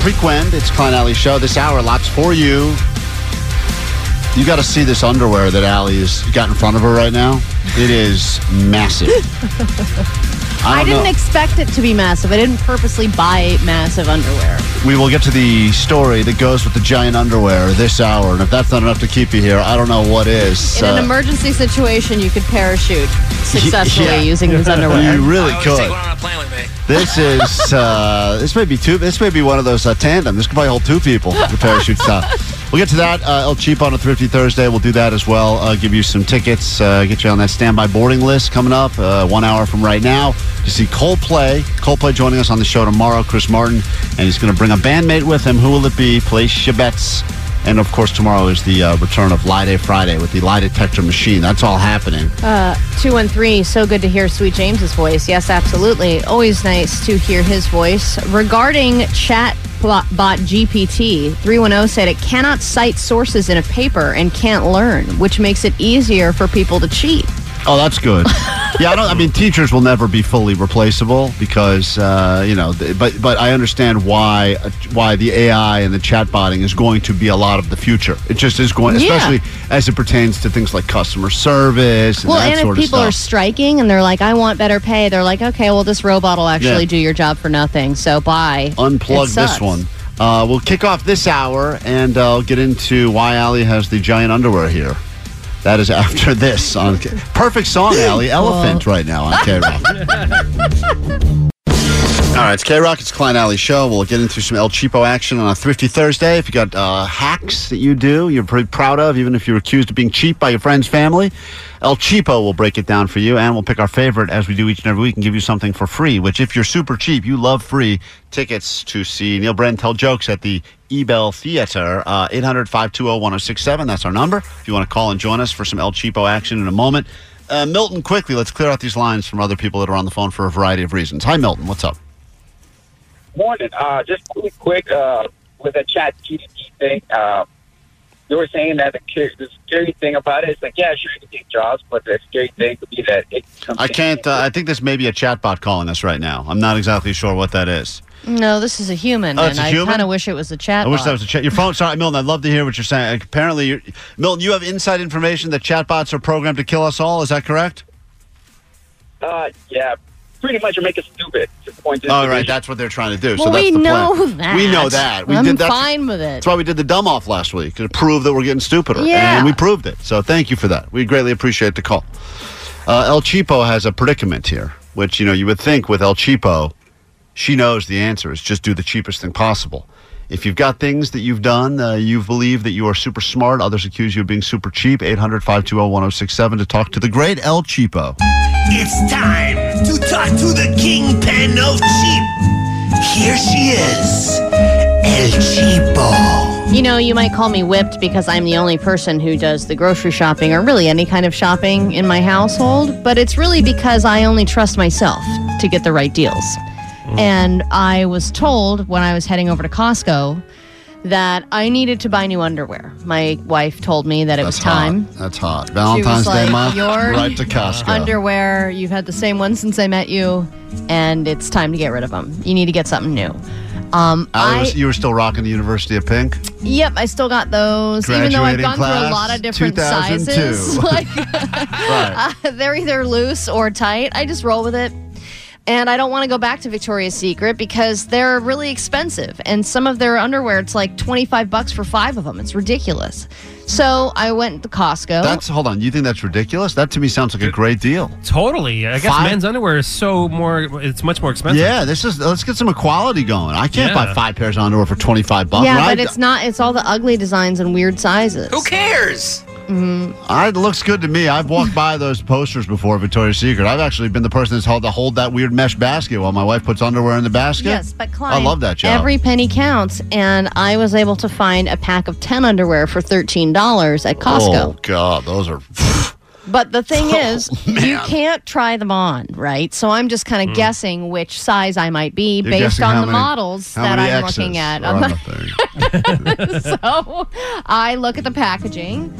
Frequent, it's Klein Alley Show. This hour, lots for you. You got to see this underwear that Allie has got in front of her right now. It is massive. I, don't didn't know. expect it to be massive. I didn't purposely buy massive underwear. We will get to the story that goes with the giant underwear this hour, and if that's not enough to keep you here, I don't know what is. In an Uh, emergency situation, you could parachute successfully yeah. using these underwear. You really I could. Take one on a plane with me. This is uh, this may be two. This may be one of those uh, tandem. This could probably hold two people. The parachute style. We'll get to that. Uh, El Cheap on a Thrifty Thursday. We'll do that as well. Uh, give you some tickets. Uh, get you on that standby boarding list coming up uh, one hour from right now to see Coldplay. Coldplay joining us on the show tomorrow. Chris Martin, and he's going to bring a bandmate with him. Who will it be? Place your bets. And of course, tomorrow is the uh, return of Lie Day Friday with the lie detector machine. That's all happening. Uh, 213, so good to hear Sweet James's voice. Yes, absolutely. Always nice to hear his voice. Regarding chat bot GPT, 310 said it cannot cite sources in a paper and can't learn, which makes it easier for people to cheat. Oh, that's good. yeah, I don't. I mean, teachers will never be fully replaceable because uh, you know. But but I understand why uh, why the AI and the chatbotting is going to be a lot of the future. It just is going, Yeah. especially as it pertains to things like customer service and Well, that and sort if people are striking and they're like, I want better pay, they're like, okay, well, this robot will actually Yeah. do your job for nothing. So bye. Unplug this one. Uh, we'll kick off this hour and uh, I'll get into why Ali has the giant underwear here. That is after this on perfect song, Allie. Elephant right now on K Rock. All right, it's K Rock. It's Klein Alley Show. We'll get into some El Cheapo action on a Thrifty Thursday. If you got uh, hacks that you do, you're pretty proud of, even if you're accused of being cheap by your friend's family, El Cheapo will break it down for you, and we'll pick our favorite as we do each and every week and give you something for free. Which, if you're super cheap, you love free tickets to see Neal Brennan tell jokes at the Ebell Theater. Uh, 800 520 1067. That's our number. If you want to call and join us for some El Cheapo action in a moment. Uh, Milton, quickly, let's clear out these lines from other people that are on the phone for a variety of reasons. Hi, Milton. What's up? Morning. Uh, just really quick, uh, with a chat thing, you were saying that the, the scary thing about it is like, yeah, sure, you can take jobs, but the scary thing could be that it comes I can't. Uh, I think this may be a chatbot calling us right now. I'm not exactly sure what that is. No, this is a human, Oh, it's and a I human? kind of wish it was a chat. I wish that was a chat. Your phone. Sorry, Milton. I'd love to hear what you're saying. Apparently, you're, Milton, you have inside information that chatbots are programmed to kill us all. Is that correct? Uh, yeah, pretty much you're making stupid. To point Oh, right. That's what they're trying to do. so that's we the know plan. that. We know that. We I'm did that. fine with it. That's why we did the dumb off last week to prove that we're getting stupider. Yeah. And we proved it. So thank you for that. We greatly appreciate the call. Uh, El Cheapo has a predicament here, which, you know, you would think with El Cheapo, she knows the answer is just do the cheapest thing possible. If you've got things that you've done, uh, you believe that you are super smart, others accuse you of being super cheap, 800 520 1067 to talk to the great El Cheapo. It's time to talk to the kingpin of cheap. Here she is, El Cheapo. You know, you might call me whipped because I'm the only person who does the grocery shopping or really any kind of shopping in my household, but it's really because I only trust myself to get the right deals. Mm. And I was told when I was heading over to Costco that I needed to buy new underwear. My wife told me that it was time. Hot. That's hot. Valentine's Day like, month. "Your right to Costco. Underwear, you've had the same one since I met you, and it's time to get rid of them. You need to get something new. Um, I, was, you were still rocking the University of Pink. Yep, I still got those, even though I've gone through a lot of different sizes. Like Right. they're either loose or tight. I just roll with it. And I don't want to go back to Victoria's Secret because they're really expensive. And some of their underwear, it's like 25 bucks for five of them. It's ridiculous. So I went to Costco. That's hold on. You think that's ridiculous? That to me sounds like a great deal. Totally. I guess Five- men's underwear is so more. It's much more expensive. Yeah, this is. Let's get some equality going. I can't Yeah. buy five pairs of underwear for twenty five bucks. yeah, And but it's not, it's all the ugly designs and weird sizes. Who cares? I, it looks good to me. I've walked by those posters before, Victoria's Secret. I've actually been the person that's held to hold that weird mesh basket while my wife puts underwear in the basket. Yes, but Klein, I love that job. Every penny counts, and I was able to find a pack of ten underwear for thirteen dollars at Costco. Oh God, those are. But the thing is, you. Hmm. can't try them on, right? So I'm just kind of guessing which size I might be You're based on the many- models that I'm looking at. are I'm on not- the thing? so I look at the packaging,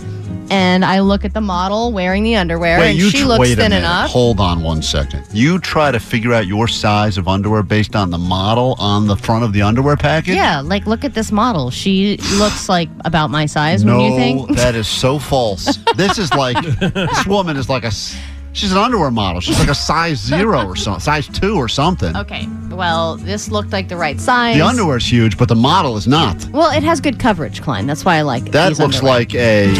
and I look at the model wearing the underwear, and she tr- looks wait a thin minute. enough. Hold on one second. You try to figure out your size of underwear based on the model on the front of the underwear package. Yeah, like look at this model. She looks like about my size. No, When you think? that is so false. this is like this woman is like a. s- She's an underwear model. She's like a size zero or something, size two or something. Okay, well, this looked like the right size. The underwear's huge, but the model is not. Well, it has good coverage, Klein. That's why I like it. That looks like a.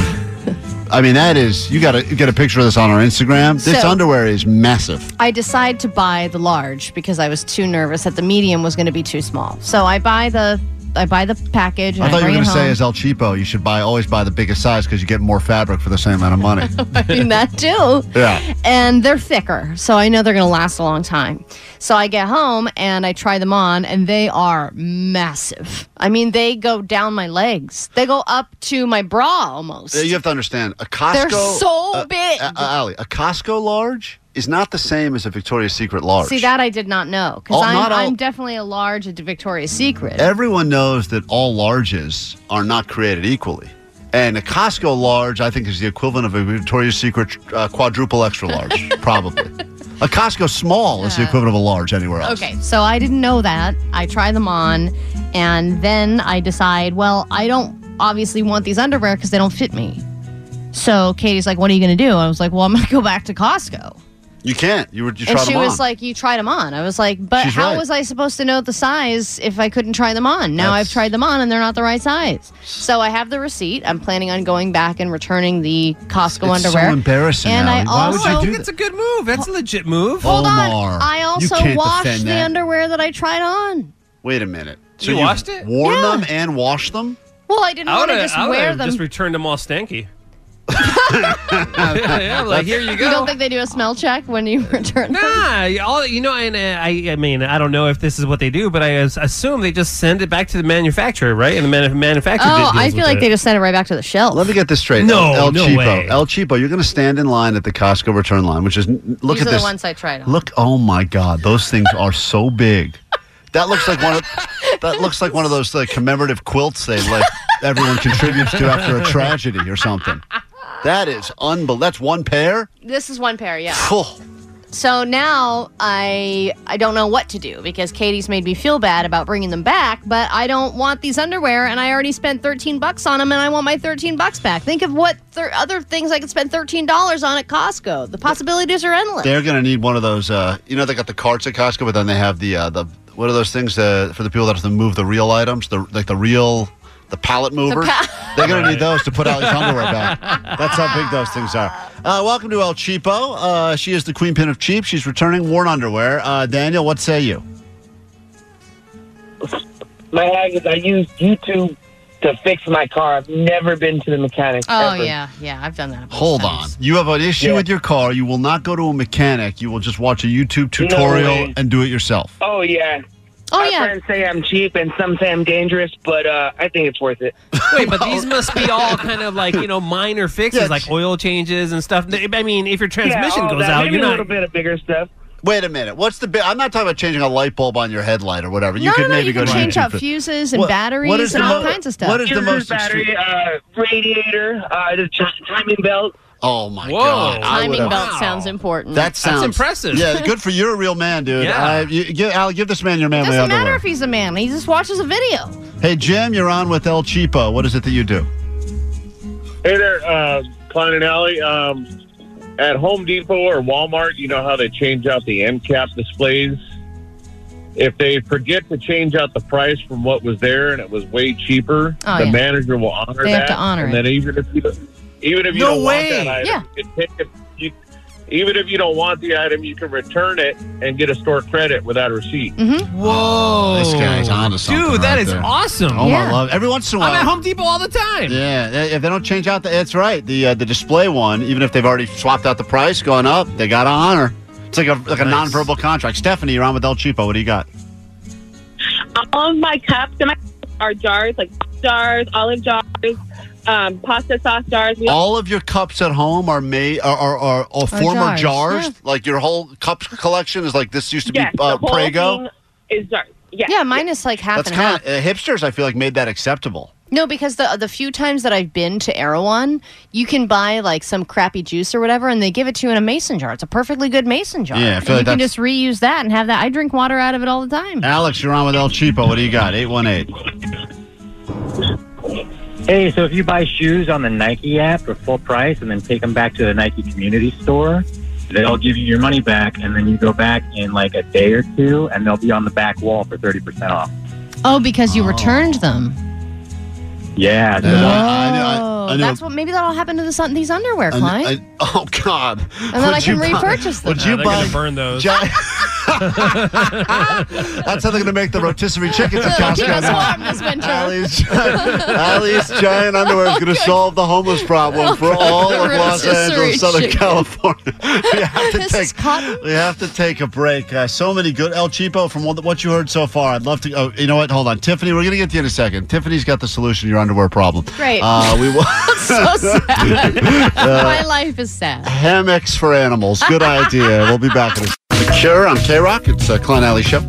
I mean, that is. You got to get a picture of this on our Instagram. This So- underwear is massive. I decide to buy the large because I was too nervous that the medium was going to be too small. So I buy the I buy the package and I thought you were going to say as El Cheapo, you should buy always buy the biggest size because you get more fabric for the same amount of money. I mean that too. yeah. And they're thicker, so I know they're going to last a long time. So I get home and I try them on, and they are massive. I mean, they go down my legs. They go up to my bra almost. You have to understand a Costco. They're so uh, big. Uh, uh, Allie, a Costco large is not the same as a Victoria's Secret large. See that I did not know because All- I'm, not all- I'm definitely a large at Victoria's Secret. Everyone knows that all larges are not created equally. And a Costco large, I think, is the equivalent of a Victoria's Secret uh, quadruple extra large, probably. A Costco small is the equivalent of a large anywhere else. Okay, so I didn't know that. I try them on, and then I decide, well, I don't obviously want these underwear because they don't fit me. So Katie's like, "What are you going to do?" I was like, "Well, I'm going to go back to Costco." You can't. You were you and tried she them was on. like, "You tried them on." I was like, "But She's how right. was I supposed to know the size if I couldn't try them on?" Now That's- I've tried them on, and they're not the right size. So I have the receipt. I'm planning on going back and returning the Costco it's underwear. so embarrassing, And I Allie. Why would you also- do It's a good move. That's a legit move. Hold Omar, on. I you also can't washed defend the that. underwear that I tried on. Wait a minute. You washed it? Worn Yeah. them and washed them? Well, I didn't I want would to have just wear them. just returned them all stanky. Yeah, yeah, like here you go. You don't think they do a smell check when you return them? Nah, all you know, and uh, I, I mean, I don't know if this is what they do, but I assume they just send it back to the manufacturer, right? And the manu- manufacturer. Oh, deals I feel like it. they just send it right back to the shelf. Let me get this straight. No, El, El no Cheapo. way. El Cheapo, you're going to stand in line at the Costco return line, which is look These at are this. the ones I tried on. Look, oh my God, those things are so big. That looks like one of that looks like one of those like commemorative quilts they like everyone contributes to after a tragedy or something. That is unbelievable. That's one pair. This is one pair, yeah. Phew. So now I I don't know what to do because Katie's made me feel bad about bringing them back, but I don't want these underwear and I already spent 13 bucks on them and I want my 13 bucks back. Think of what thir- other things I could spend $13 on at Costco. The possibilities are endless. They're gonna need one of those. Uh, you know, they got the carts at Costco, but then they have the uh, the what are those things uh, for the people that have to move the real items? The like the real the pallet movers. pa- They're gonna need those to put Ali's underwear back. That's how big those things are. Uh, welcome to El Cheapo. Uh, she is the queen pin of cheap. She's returning worn underwear. Uh, Daniel, what say you? My hack is I use YouTube to fix my car. I've never been to the mechanic. Oh ever. yeah, yeah, I've done that. Hold of on. You have an issue Yeah. with your car. You will not go to a mechanic. You will just watch a YouTube tutorial way. and do it yourself. Oh yeah. Oh My yeah. friends say I'm cheap and some say I'm dangerous, but uh, I think it's worth it. Wait, but these must be all kind of like you know minor fixes, Yeah, like oil changes and stuff. I mean, if your transmission yeah, all goes that. out, Maybe you're a not. little bit of bigger stuff. Wait a minute. What's the big? I'm not talking about changing a light bulb on your headlight or whatever. You no, could no, no, maybe you go can to change YouTube out for- fuses and What- batteries what is and the all mo- kinds of stuff. what is the Fuses, most battery, uh, radiator, uh, the ch- timing belt. Oh my Whoa. god! I Timing belt Wow. sounds important. That sounds impressive. Yeah, good for you. You're a real man, dude. Yeah. Uh, you, give, Al, give this man your it manly doesn't underwear. matter if he's a man. He just watches a video. hey, Jim, you're on with El Cheapo. What is it that you do? Hey there, uh, Klein and Alley. Um, at Home Depot or Walmart, you know how they change out the end cap displays. If they forget to change out the price from what was there and it was way cheaper, Oh, the yeah. manager will honor They have that. to honor and it. then even if you even if you No don't way. want that item, Yeah. you can take it. You, even if you don't want the item, you can return it and get a store credit without a receipt. Whoa. This guy's onto something Dude, that right is there. awesome. Oh Yeah. my love! Every once in a while, I'm at Home Depot all the time. Yeah, if they don't change out the, it's right. The uh, the display one, even if they've already swapped out the price, going up, they got to honor. It's like a like a nonverbal contract. Stephanie, you're on with El Cheapo. What do you got? All of my cups and my are jars, like jars, olive jars, um, pasta sauce jars. We All of your cups at home are made are are, are, are former jars, jars. yeah. Like your whole cup collection is like this used to yes, be uh, the whole Prego. thing is jars. Yes. Yeah, mine is like half That's and kind half. of uh, hipsters. I feel like made that acceptable. No, because the the few times that I've been to Erewhon, you can buy like some crappy juice or whatever, and they give it to you in a mason jar. It's a perfectly good mason jar. Yeah, I feel And like you can just reuse that and have that. I drink water out of it all the time. Alex, you're on with El Cheapo. What do you got? Eight one eight. Hey, so if you buy shoes on the Nike app for full price and then take them back to the Nike community store, they'll give you your money back, and then you go back in like a day or two, and they'll be on the back wall for thirty percent off. Oh, because you returned oh. them. Yeah, so Yeah. that- I knew- I- Oh, I knew- that's what. Maybe that'll happen to this, these underwear, Klein. I- oh God! And then I can buy- repurchase them. Would Yeah, you they're buy? gonna burn those. Gi- That's how they're going to make the rotisserie chickens at Keep Costco us warm this winter. Allie's, Allie's giant underwear is going to solve the homeless problem for all of Los Angeles, Southern chicken. California. we have to This take we have to take a break. Uh, so many good El Cheapo from what, you heard so far. I'd love to. Oh, you know what? Hold on, Tiffany. We're going to get to you in a second. Tiffany's got the solution to your underwear problem. Great. Uh, we will. so sad. My life is sad. Hammocks for animals. Good idea. We'll be back in a The Cure on K Rock. It's a Klein Alley show.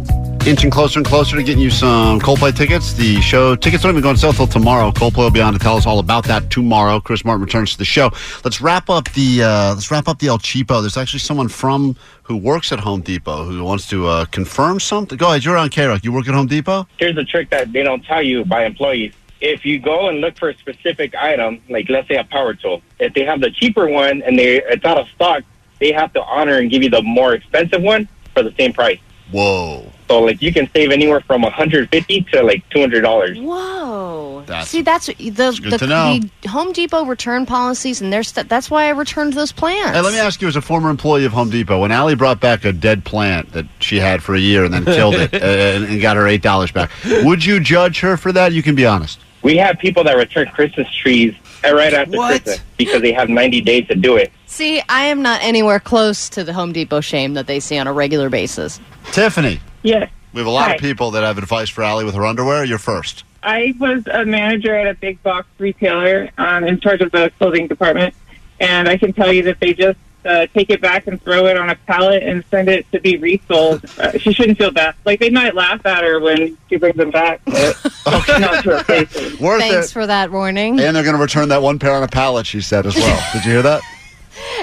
Inching closer and closer to getting you some Coldplay tickets. The show tickets don't even go on sale till tomorrow. Coldplay will be on to tell us all about that tomorrow. Chris Martin returns to the show. Let's wrap up the uh, let's wrap up the El Cheapo. There's actually someone from who works at Home Depot who wants to uh, confirm something. Go ahead. You're on K Rock. You work at Home Depot. here's a trick that they don't tell you by employees. If you go and look for a specific item, like let's say a power tool, if they have the cheaper one and they it's out of stock, they have to honor and give you the more expensive one for the same price. Whoa. So like you can save anywhere from 150 to like $200. Whoa. That's- See, that's the good the, to know. the Home Depot return policies, and their st- that's why I returned those plants. Hey, let me ask you, as a former employee of Home Depot, when Allie brought back a dead plant that she had for a year and then killed it and, and got her eight dollars back, would you judge her for that? You can be honest. We have people that return Christmas trees uh, right after What? Christmas because they have 90 days to do it. See, I am not anywhere close to the Home Depot shame that they see on a regular basis. Tiffany, Yes. we have a lot Hi. of people that have advice for Allie with her underwear. You're first. I was a manager at a big box retailer um, in charge of the clothing department, and I can tell you that they just uh, take it back and throw it on a pallet and send it to be resold. Uh, she shouldn't feel bad. Like they might laugh at her when she brings them back, but not to her face. Worth Thanks it. for that warning. and they're going to return that one pair on a pallet. She said as well. Did you hear that?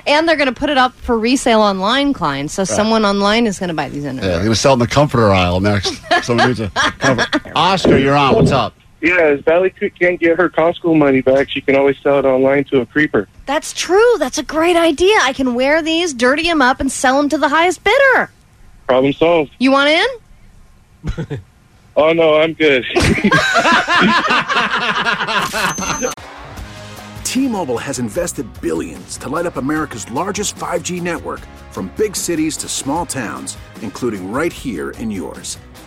And they're going to put it up for resale online, Klein. So someone online is going to buy these in. Yeah, they're going to sell in the comforter aisle next. Someone needs a comfort. Oscar, you're on. What's up? Yeah, if Valley Creek can't get her Costco money back, she can always sell it online to a creeper. That's true. That's a great idea. I can wear these, dirty them up, and sell them to the highest bidder. Problem solved. You want in? Oh no, I'm good. T-Mobile has invested billions to light up America's largest 5G network from big cities to small towns, including right here in yours.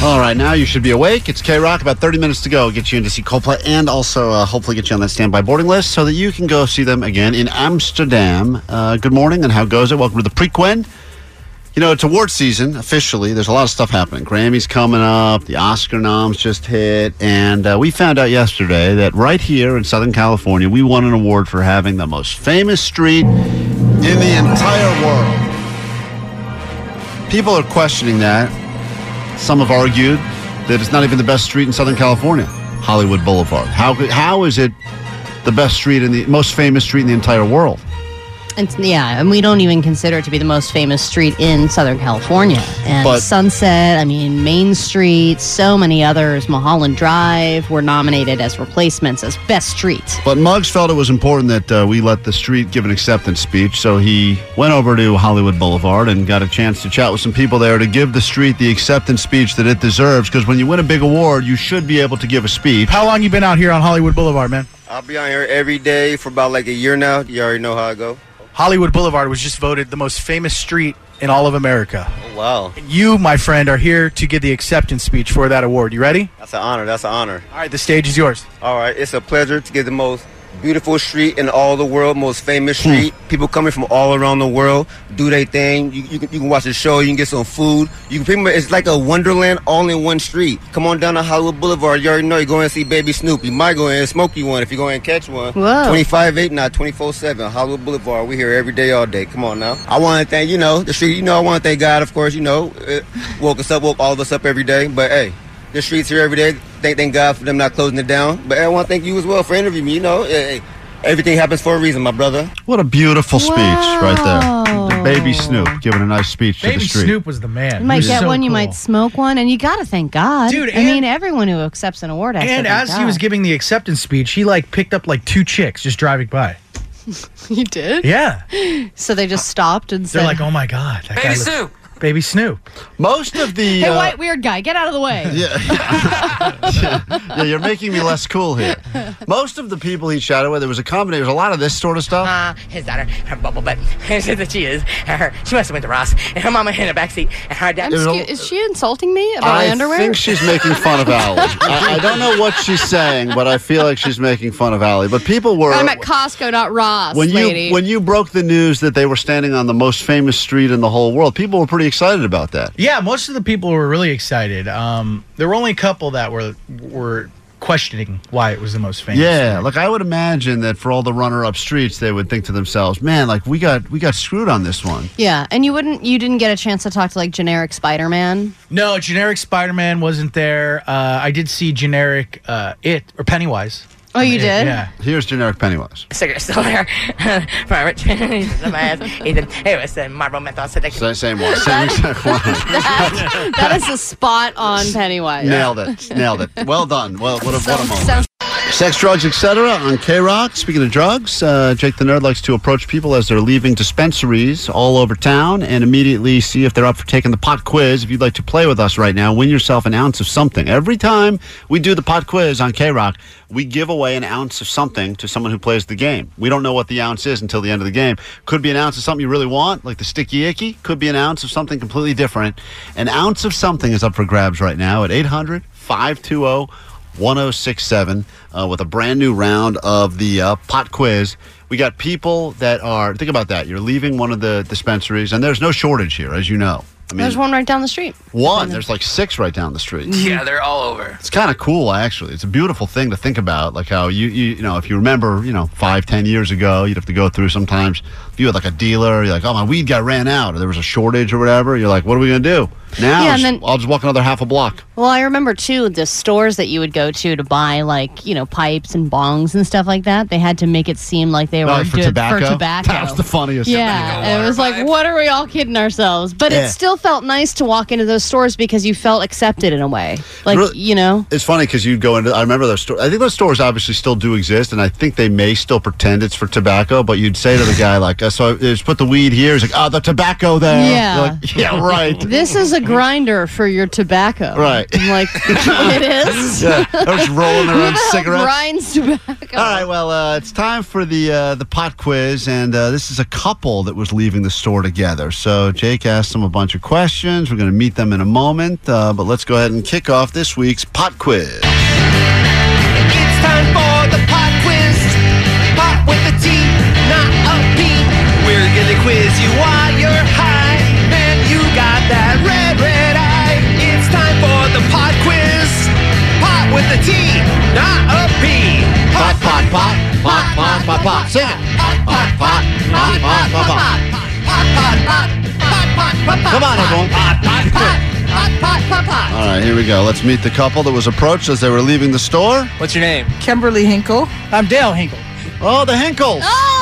All right, now you should be awake. It's K Rock. About 30 minutes to go. Get you in to see Coldplay and also uh, hopefully get you on that standby boarding list so that you can go see them again in Amsterdam. Uh, good morning, and how goes it? Welcome to the Prequen. You know, it's award season officially. There's a lot of stuff happening. Grammys coming up, the Oscar noms just hit, and uh, we found out yesterday that right here in Southern California, we won an award for having the most famous street in the entire world. People are questioning that. Some have argued that it's not even the best street in Southern California, Hollywood Boulevard. How how is it the best street in the most famous street in the entire world? And yeah, and we don't even consider it to be the most famous street in Southern California. And But- Sunset, I mean, Main Street, so many others, Mulholland Drive were nominated as replacements as best streets. But Muggs felt it was important that uh, we let the street give an acceptance speech, so he went over to Hollywood Boulevard and got a chance to chat with some people there to give the street the acceptance speech that it deserves. Because when you win a big award, you should be able to give a speech. How long you been out here on Hollywood Boulevard, man? I'll be on here every day for about like a year now. You already know how I go. Hollywood Boulevard was just voted the most famous street in all of America. Oh, wow. You, my friend, are here to give the acceptance speech for that award. You ready? That's an honor. That's an honor. All right, the stage is yours. All right. It's a pleasure to get the most beautiful street in all the world, most famous hmm. street. People coming from all around the world do their thing. You, you, can, you can watch the show. You can get some food. You can pretty much, it's like a wonderland all in one street. Come on down to Hollywood Boulevard. You already know you're going to see Baby Snoop. You might go in and smoke you one if you go in and catch one. Whoa. 25 8 not 24 7. Hollywood Boulevard. We here every day, all day. Come on now. I want to thank, you know, the street. You know, I want to thank God, of course, you know, woke us up, woke all of us up every day. But hey, the streets here every day. Thank, thank God for them not closing it down. But I want to thank you as well for interviewing me. You know, hey, everything happens for a reason, my brother. What a beautiful speech right there. The baby Snoop giving a nice speech to Baby the street. Snoop was the man. You might get so one, you might smoke one, and you got to thank God. Dude, I mean, everyone who accepts an award has And thank as God. he was giving the acceptance speech, he like picked up like two chicks just driving by. he did? Yeah. So they just stopped and said, They're like, oh my God. That Baby guy looks- Snoop. Baby Snoop. Most of the. Hey, uh, white weird guy, get out of the way. yeah, Yeah, you're making me less cool here. Most of the people he chatted with, there was a combination. There was a lot of this sort of stuff. Uh, his daughter, her bubble butt. said that she is. Her, she must have went to Ross. And her mama in the backseat. And her dad. Excuse- is she insulting me about I my underwear? I think she's making fun of Allie. I, I don't know what she's saying, but I feel like she's making fun of Allie. But people were I'm at Costco, not Ross, when you when you broke the news that they were standing on the most famous street in the whole world. People were pretty excited about that. Yeah, most of the people were really excited. Um, there were only a couple that were were questioning why it was the most famous. Yeah, like I would imagine that for all the runner-up streets, they would think to themselves, "Man, like we got we got screwed on this one." yeah, and you wouldn't, you didn't get a chance to talk to like generic Spider-Man. No, generic Spider-Man wasn't there. Uh, I did see generic uh, It or Pennywise. Oh, you did? Yeah. Here's generic Pennywise. Cigarette store. For Richmond. It was the Marlboro menthol cigarette. Same, same one. Same exact one. that, that is a spot on Pennywise. Nailed it. Nailed it. Well done. Well, what a, So- what a moment. so- Sex, drugs, etc. on K Rock. Speaking of drugs, uh, Jake the Nerd likes to approach people as they're leaving dispensaries all over town and immediately see if they're up for taking the pot quiz. If you'd like to play with us right now, win yourself an ounce of something. Every time we do the pot quiz on K Rock, we give away an ounce of something to someone who plays the game. We don't know what the ounce is until the end of the game. Could be an ounce of something you really want, like the sticky icky. Could be an ounce of something completely different. An ounce of something is up for grabs right now at 800 520 1067 uh, with a brand new round of the uh, pot quiz. We got people that are, think about that. You're leaving one of the dispensaries, and there's no shortage here, as you know. I mean, There's one right down the street. one, there's like six right down the street. Yeah, they're all over. It's kind of cool, actually. It's a beautiful thing to think about, like how you, you, you know, if you remember, you know, five, ten years ago, you'd have to go through sometimes. If you had like a dealer, you're like, oh, my weed got ran out, or there was a shortage or whatever. You're like, what are we gonna do? Now Yeah, I'll and just- then- I'll just walk another half a block. Well, I remember too the stores that you would go to to buy like you know pipes and bongs and stuff like that. They had to make it seem like they oh, were Oh, for good tobacco? for tobacco. That was the funniest. Yeah, it was like, what are we all kidding ourselves? But Yeah. it still felt nice to walk into those stores because you felt accepted in a way. Like Really- you know, It's funny because you'd go into. I remember those stores. I think those stores obviously still do exist, and I think they may still pretend it's for tobacco. But you'd say to the guy like, uh, "So just put the weed here." He's like, "Oh, the tobacco there." Yeah. Like, yeah, right. this is a grinder for your tobacco. Right. I'm like it is. Yeah, they're just rolling their own Who cigarettes. Grinds tobacco. All right, well, uh, it's time for the uh, the pot quiz, and uh, this is a couple that was leaving the store together. So Jake asked them a bunch of questions. We're going to meet them in a moment, uh, but let's go ahead and kick off this week's pot quiz. It's time for the pot quiz. Pot with the T, quiz you while you're high. And you got that red, red eye. It's time for the pot quiz. Pot with the T, not a P. Pot, pot, pot, pot, pot, pot, pot. Sing it. Pot, pot, pot, pot, pot, pot, pot. Pot, pot, pot, pot, pot, pot, pot. Come on, everyone. Pot, pot, pot, pot, pot, pot, pot. All right, here we go. Let's meet the couple that was approached as they were leaving the store. What's your name? Kimberly Hinkle. I'm Dale Hinkle. Oh, the Hinkles. Oh,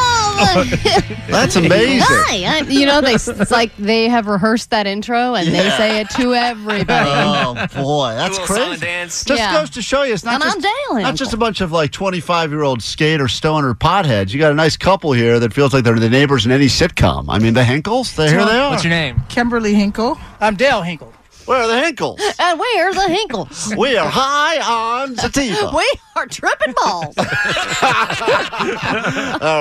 That's amazing. Hi, I'm, you know they it's like they have rehearsed that intro and they Yeah. say it to everybody. Oh boy, that's little song crazy. and dance. Just Yeah. goes to show you, it's not And just I'm Dale not just a bunch of like twenty-five-year-old skater, stoner, potheads. You got a nice couple here that feels like they're the neighbors in any sitcom. I mean, the Hinkles. They here they are. What's your name? Kimberly Hinkle. I'm Dale Hinkle. Where are the Hinkles? And we're the Hinkles. we are high on sativa. we are tripping balls. All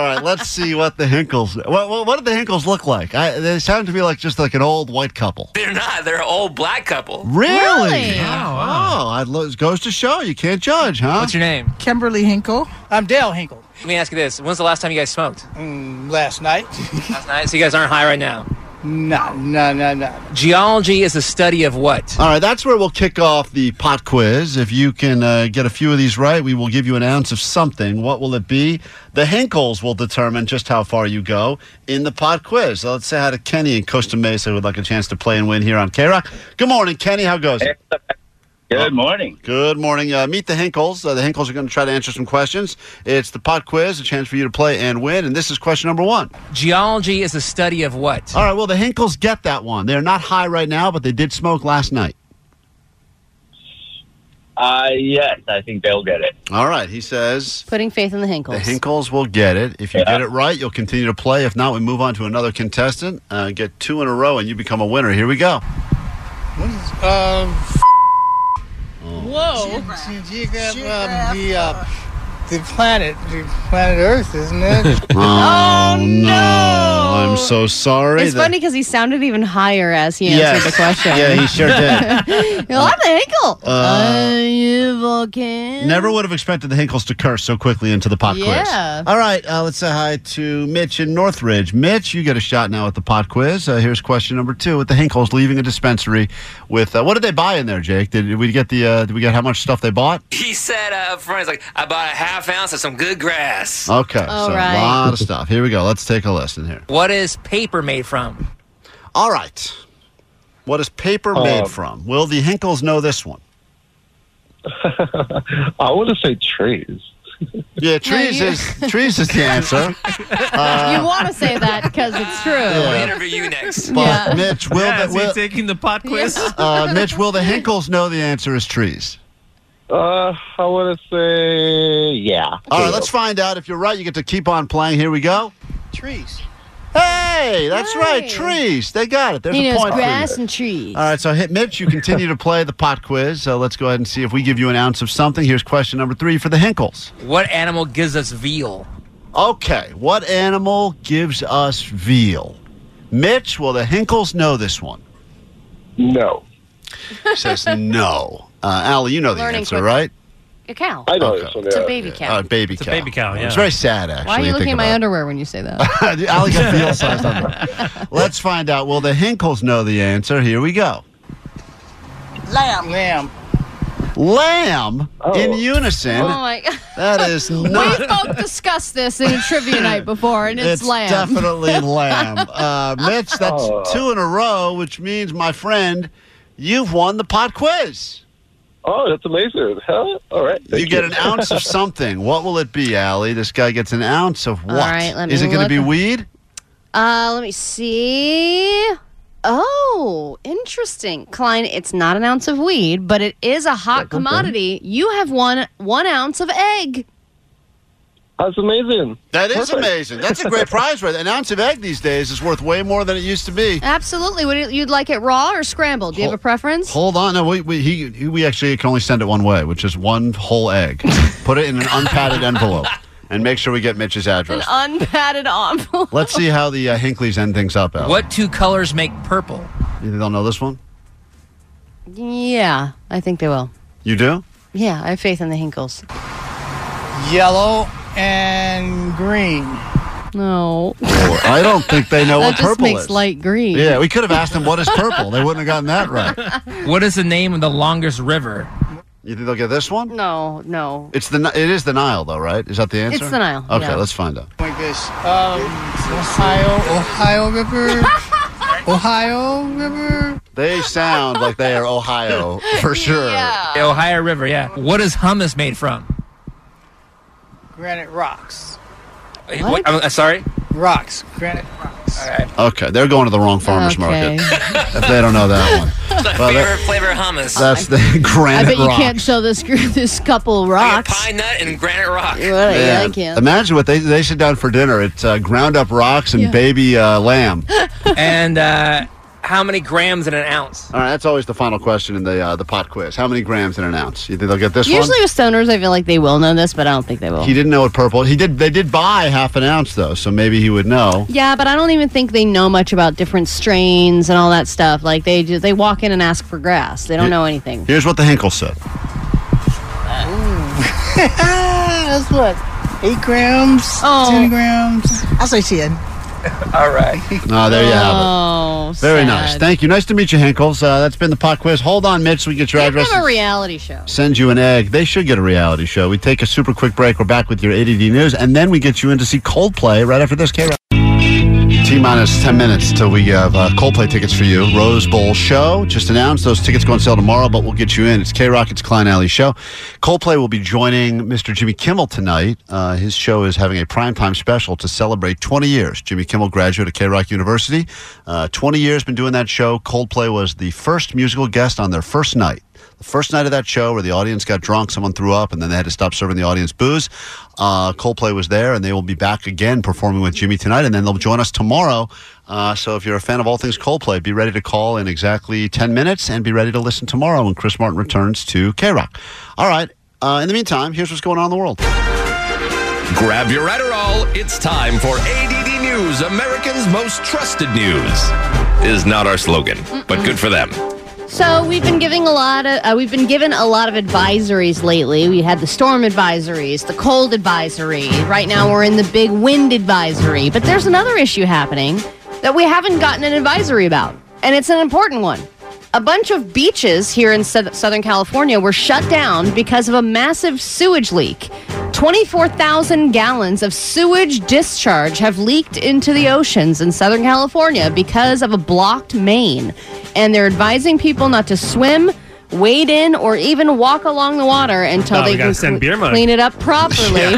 right, let's see what the Hinkles. What, what, what did the Hinkles look like? I, they sound to me like just like an old white couple. They're not. They're an old black couple. Really? Really? Oh, I lo- it goes to show you can't judge, huh? What's your name? Kimberly Hinkle. I'm Dale Hinkle. Let me ask you this: When's the last time you guys smoked? Mm, last night? Last night. So you guys aren't high right now. No, no, no, no. Geology is the study of what? All right, that's where we'll kick off the pot quiz. If you can uh, get a few of these right, we will give you an ounce of something. What will it be? The Hinkles will determine just how far you go in the pot quiz. So let's say hi to Kenny in Costa Mesa who would like a chance to play and win here on K Rock. Good morning, Kenny. How goes it? Good morning. Good morning. Uh, meet the Hinkles. Uh, the Hinkles are going to try to answer some questions. It's the pot quiz, a chance for you to play and win. And this is question number one. Geology is the study of what? All right, well, the Hinkles get that one. They're not high right now, but they did smoke last night. Uh, yes, I think they'll get it. All right, he says Putting faith in the Hinkles. the Hinkles will get it. If you get it right, you'll continue to play. If not, we move on to another contestant. Uh, get two in a row, and you become a winner. Here we go. What is um. Whoa. Geograph, um, uh, the planet, the planet Earth, isn't it? Oh, no! I'm so sorry. It's that- funny because he sounded even higher as he answered the question. Yeah, he sure did. well, I'm the Hinkle. Uh, Are you volcano? Never would have expected the Hinkles to curse so quickly into the pot Yeah. quiz. All right, uh, let's say hi to Mitch in Northridge. Mitch, you get a shot now at the pot quiz. Uh, here's question number two: With the Hinkles leaving a dispensary with uh, what did they buy in there, Jake? Did, did we get the? Uh, did we get how much stuff they bought? He said uh, up front, he's like, I bought a half ounce of some good grass. Okay, All so right. a lot of stuff. Here we go. Let's take a listen here. What is paper made from? All right, what is paper Um, made from? Will the Hinkles know this one? I want to say trees. Yeah, trees you- is trees is the answer. Uh, you want to say that because it's true. Yeah. interview you next. But Mitch, will Yeah, the, is he will, taking the pot quiz? uh, Mitch, will the Hinkles know the answer is trees? Uh, I want to say yeah. All right, let's find out. If you're right, you get to keep on playing. Here we go. Trees. Hey, that's right, trees. They got it. There's he a knows point for you. grass and trees. All right, so hit Mitch. You continue to play the pot quiz. So let's go ahead and see if we give you an ounce of something. Here's question number three for the Hinkles. What animal gives us veal? Okay, what animal gives us veal? Mitch, will the Hinkles know this one? No. He says no. Uh, Allie, you know the Learning answer, quick. right? A cow. I know Okay. this one. It's a yeah. baby cow. Uh, baby It's a cow. baby cow, It's very sad, actually. Why are you looking at my underwear when you say that? Allie got veal sized underwear. Let's find out. Will the Hinkles know the answer? Here we go. Lamb. Lamb. Lamb in unison. oh my god. That is We not. both discussed this in a trivia night before, and it's, It's lamb. definitely lamb. Uh, Mitch, that's Oh. two in a row, which means, my friend, You've won the pot quiz. Oh, that's amazing. Huh? All right. you Thank get an ounce of something. What will it be, Allie? This guy gets an ounce of what? Is right, let me Is it going to look. be weed? Uh, let me see. Oh, interesting. Klein, it's not an ounce of weed, but it is a hot commodity. You have won one ounce of egg. That's amazing. That is Perfect. amazing. That's a great prize, right? An ounce of egg these days is worth way more than it used to be. Absolutely. Would you- you'd like it raw or scrambled? Do you have a preference? Hold on, no, we we, he, he, we actually can only send it one way, which is one whole egg. Put it in an unpadded envelope, and make sure we get Mitch's address. An unpadded envelope. Let's see how the uh, Hinkley's end things up. Al. What two colors make purple? You think they'll know this one? Yeah, I think they will. You do? Yeah, I have faith in the Hinkles. Yellow and green. No. Well, I don't think they know that what just purple makes is. light green. Yeah, we could have asked them what is purple. They wouldn't have gotten that right. What is the name of the longest river? You think they'll get this one? No, no. It's the Ni- it is the Nile though, right? Is that the answer? It's the Nile, Okay, yeah. let's find out. Oh my gosh. Um, Ohio, Ohio River. Ohio River. They sound like they are Ohio for sure. The Ohio River, yeah. What is hummus made from? Granite rocks. What? I'm, uh, sorry? Rocks. Granite rocks. All right. Okay, they're going to the wrong farmers Okay. market if they don't know that one. My Well, favorite flavor of hummus. that's the granite. I granite bet you rock. can't show this group this couple rocks. Pine nut and granite rock. Well, yeah, I Man, can. Imagine what they they sit down for dinner. It's uh, ground up rocks and Yeah. baby uh, lamb. and uh, how many grams in an ounce? All right, that's always the final question in the uh, the pot quiz. How many grams in an ounce? You think they'll get this Usually one? with stoners, I feel like they will know this, but I don't think they will. He didn't know what purple. He did. They did buy half an ounce though, so maybe he would know. Yeah, but I don't even think they know much about different strains and all that stuff. Like they just they walk in and ask for grass. They don't Here- know anything. Here's what the Hinkle said. That's what? Eight grams? Oh. Ten grams? I'll say ten. All right. Oh, there you have it. Oh, Very sad. nice. Thank you. Nice to meet you, Hinkles. Uh, that's been the pot quiz. Hold on, Mitch. So we get your Give address. them a reality show. Send you an egg. They should get a reality show. We take a super quick break. We're back with your ADD news, and then we get you in to see Coldplay right after this. K. T minus 10 minutes till we have uh, Coldplay tickets for you. Rose Bowl show. Just announced those tickets go on sale tomorrow, but we'll get you in. It's K Rock, it's Klein Alley show. Coldplay will be joining Mr. Jimmy Kimmel tonight. Uh, his show is having a primetime special to celebrate 20 years. Jimmy Kimmel, graduate of K Rock University. Uh, 20 years been doing that show. Coldplay was the first musical guest on their first night. The first night of that show, where the audience got drunk, someone threw up, and then they had to stop serving the audience booze. Uh, Coldplay was there, and they will be back again performing with Jimmy tonight, and then they'll join us tomorrow. Uh, so if you're a fan of all things Coldplay, be ready to call in exactly 10 minutes and be ready to listen tomorrow when Chris Martin returns to K Rock. All right. Uh, in the meantime, here's what's going on in the world. Grab your Adderall. It's time for ADD News, Americans' most trusted news. Is not our slogan, but good for them. So we've been giving a lot of uh, we've been given a lot of advisories lately. We had the storm advisories, the cold advisory. Right now we're in the big wind advisory. But there's another issue happening that we haven't gotten an advisory about, and it's an important one. A bunch of beaches here in Southern California were shut down because of a massive sewage leak. 24,000 gallons of sewage discharge have leaked into the oceans in Southern California because of a blocked main. And they're advising people not to swim, wade in, or even walk along the water until Oh, we they gotta can send beer mug. clean it up properly. in,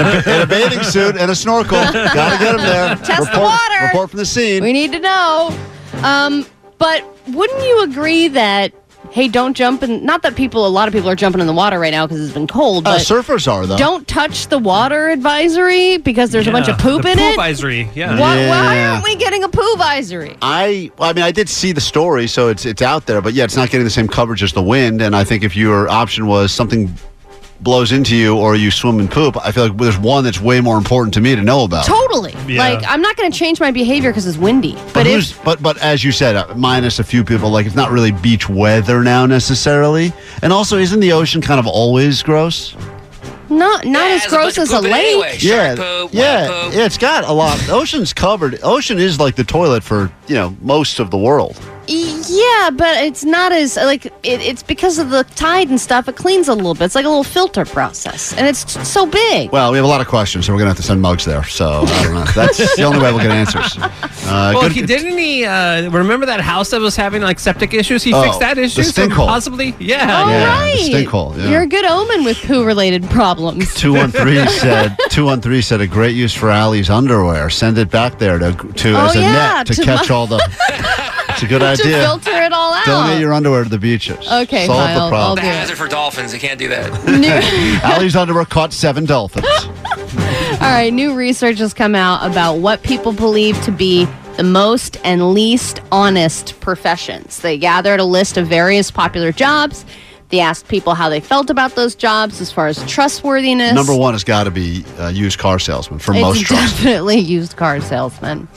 a, in a bathing suit and a snorkel. Gotta get him there. Test the report, water. Report from the scene. We need to know. Um, but wouldn't you agree that, hey, don't jump in? Not that people, a lot of people are jumping in the water right now because it's been cold, Uh, surfers are, though. don't touch the water advisory because there's a bunch of poop the in poo it. advisory, yeah. Why, why Yeah. aren't we getting a poo advisory? I, well, I mean, I did see the story, so it's it's out there, but yeah, it's not getting the same coverage as the wind. And I think if your option was something blows into you or you swim and poop, I feel like there's one that's way more important to me to know about. Totally. Yeah. Like, I'm not going to change my behavior because it's windy. But But if but but as you said, uh, minus a few people, like it's not really beach weather now necessarily. And also, isn't the ocean kind of always gross? not not as gross as a lake. yeah, yeah, yeah. It's got a lot. The ocean's covered. Ocean is like the toilet for you know most of the world. Yeah, but it's not as like it, it's because of the tide and stuff. It cleans a little bit. It's like a little filter process, and it's t- so big. Well, we have a lot of questions, so we're gonna have to send mugs there. So I don't know. That's the only way we'll get answers. Uh, well, good- he didn't he uh, remember that house that was having like septic issues? He Oh, fixed that the issue. stink so hole. Possibly, yeah. All Yeah, the stink hole, yeah. You're a good omen with poo-related problems. 213 said 213 said a great use for Allie's underwear. Send it back there to to Oh, as a yeah, net to, to catch my- all the It's a good to idea. filter it all out. Donate your underwear to the beaches. Okay, Solve fine, the I'll- problem. I'll The do it. hazard for dolphins. You can't do that. Allie's underwear caught seven dolphins. All right, new research has come out about what people believe to be the most and least honest professions. They gathered a list of various popular jobs. They asked people how they felt about those jobs as far as trustworthiness. Number one has got to be uh, used car salesman for it's most trust. definitely used car salesman.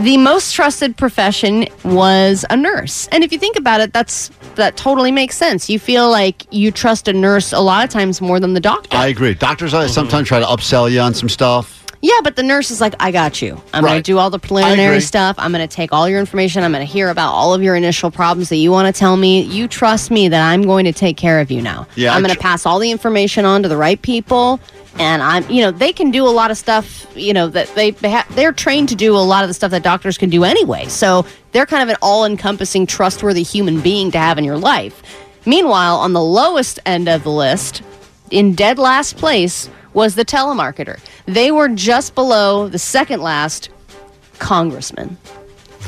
The most trusted profession was a nurse. And if you think about it, that's that totally makes sense. You feel like you trust a nurse a lot of times more than the doctor. I agree. Doctors sometimes try to upsell you on some stuff. Yeah, but the nurse is like, I got you. I'm going Right. to do all the preliminary agree. stuff. I'm going to take all your information. I'm going to hear about all of your initial problems that you want to tell me. You trust me that I'm going to take care of you now. Yeah, I'm going to tr- pass all the information on to the right people. And I'm, you know, they can do a lot of stuff, you know, that they, they ha- they're trained to do a lot of the stuff that doctors can do anyway. So they're kind of an all encompassing, trustworthy human being to have in your life. Meanwhile, on the lowest end of the list, in dead last place was the telemarketer. They were just below the second last congressman.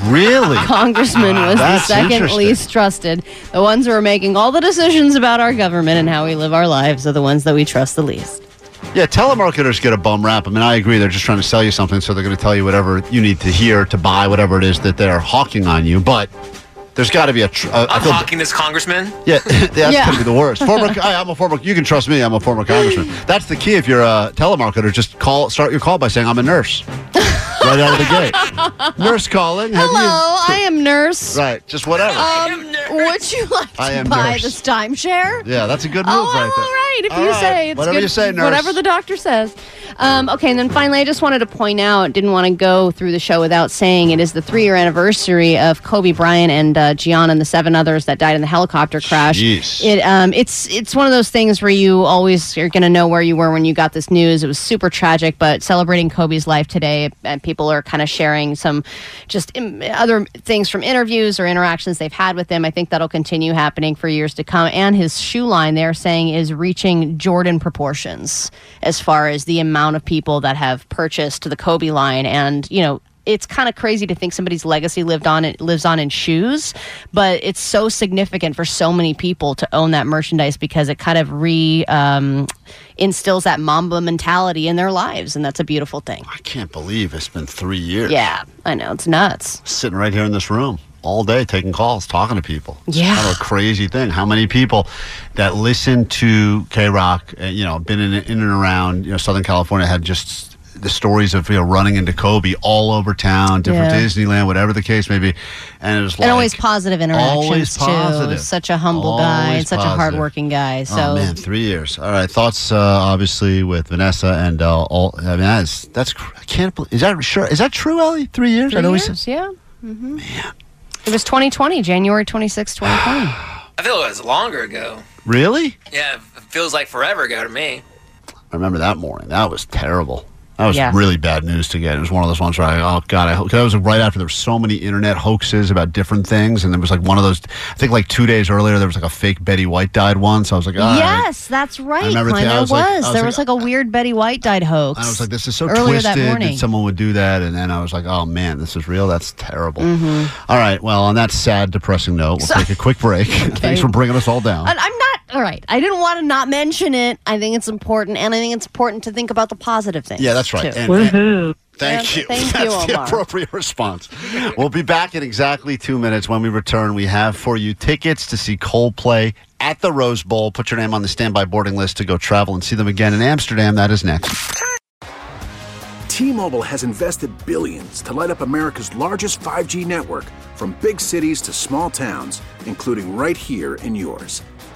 Really? Congressman was the That's second interesting. least trusted. The ones who are making all the decisions about our government and how we live our lives are the ones that we trust the least. Yeah, telemarketers get a bum rap. I mean, I agree. They're just trying to sell you something, so they're going to tell you whatever you need to hear to buy whatever it is that they're hawking on you. But there's got to be a. Tr- uh, I I'm hawking this congressman. yeah, that's Yeah. going to be the worst. Former, I, I'm a former. You can trust me. I'm a former congressman. That's the key. If you're a telemarketer, just call. Start your call by saying I'm a nurse. Right out of the gate. Nurse calling. Have Hello, you? I am nurse. Right, just whatever. Um, would you like I to am buy nurse. this timeshare? yeah, that's a good move Oh, right there. all right. If All you right. say it's Whatever good, you say, nurse. whatever the doctor says. Um, okay, and then finally, I just wanted to point out, didn't want to go through the show without saying it is the three-year anniversary of Kobe Bryant and uh, Gianna and the seven others that died in the helicopter crash. Jeez. It um, it's it's one of those things where you always are going to know where you were when you got this news. It was super tragic, but celebrating Kobe's life today, and people are kind of sharing some just other things from interviews or interactions they've had with him. I think that'll continue happening for years to come. And his shoe line, they're saying, is reaching Jordan proportions as far as the amount of people that have purchased the Kobe line. And, you know, it's kind of crazy to think somebody's legacy lived on it lives on in shoes, but it's so significant for so many people to own that merchandise because it kind of re um, instills that Mamba mentality in their lives, and that's a beautiful thing. I can't believe it's been three years. Yeah, I know it's nuts. sitting right here in this room all day taking calls, talking to people. It's Yeah. kind of a crazy thing. How many people that listen to KROQ, uh, you know, been in, in and around, you know, Southern California had just the stories of you know running into Kobe all over town, different Yeah. Disneyland, whatever the case may be, and it was like and always positive interactions always too. Such a humble guy, and such a hardworking guy. So oh man, three years. All right, thoughts uh, obviously with Vanessa and uh, all. I mean, that's that's I can't believe. Is that sure? Is that true, Ellie? Three years? I three know we years, said- yeah. Mm-hmm. It was 2020, January 26, 2020. I feel it was longer ago. Really? Yeah, it feels like forever ago to me. I remember that morning. That was terrible. That was Yeah. really bad news to get. It was one of those ones where I, oh god, I hope. That was right after there were so many internet hoaxes about different things, and there was like one of those. I think like two days earlier there was like a fake Betty White died one. So I was like, right. yes, that's right. remember Clint, I there was was. like- I was there like- was like a weird Betty White died hoax. I was like, this is so earlier twisted that morning. someone would do that, and then I was like, oh man, this is real. That's terrible. Mhm. All right, well, on that sad, depressing note, we'll So- take a quick break. Thanks for bringing us all down. And I'm not all right. I didn't want to not mention it. I think it's important, and I think it's important to think about the positive things. Yeah, that's right. too. And- and- thank And you. thank you, That's the appropriate response. we'll be back in exactly two minutes. When we return, we have for you tickets to see Coldplay at the Rose Bowl. Put your name on the standby boarding list to go travel and see them again in Amsterdam. That is next. T-Mobile has invested billions to light up America's largest 5G network from big cities to small towns, including right here in yours.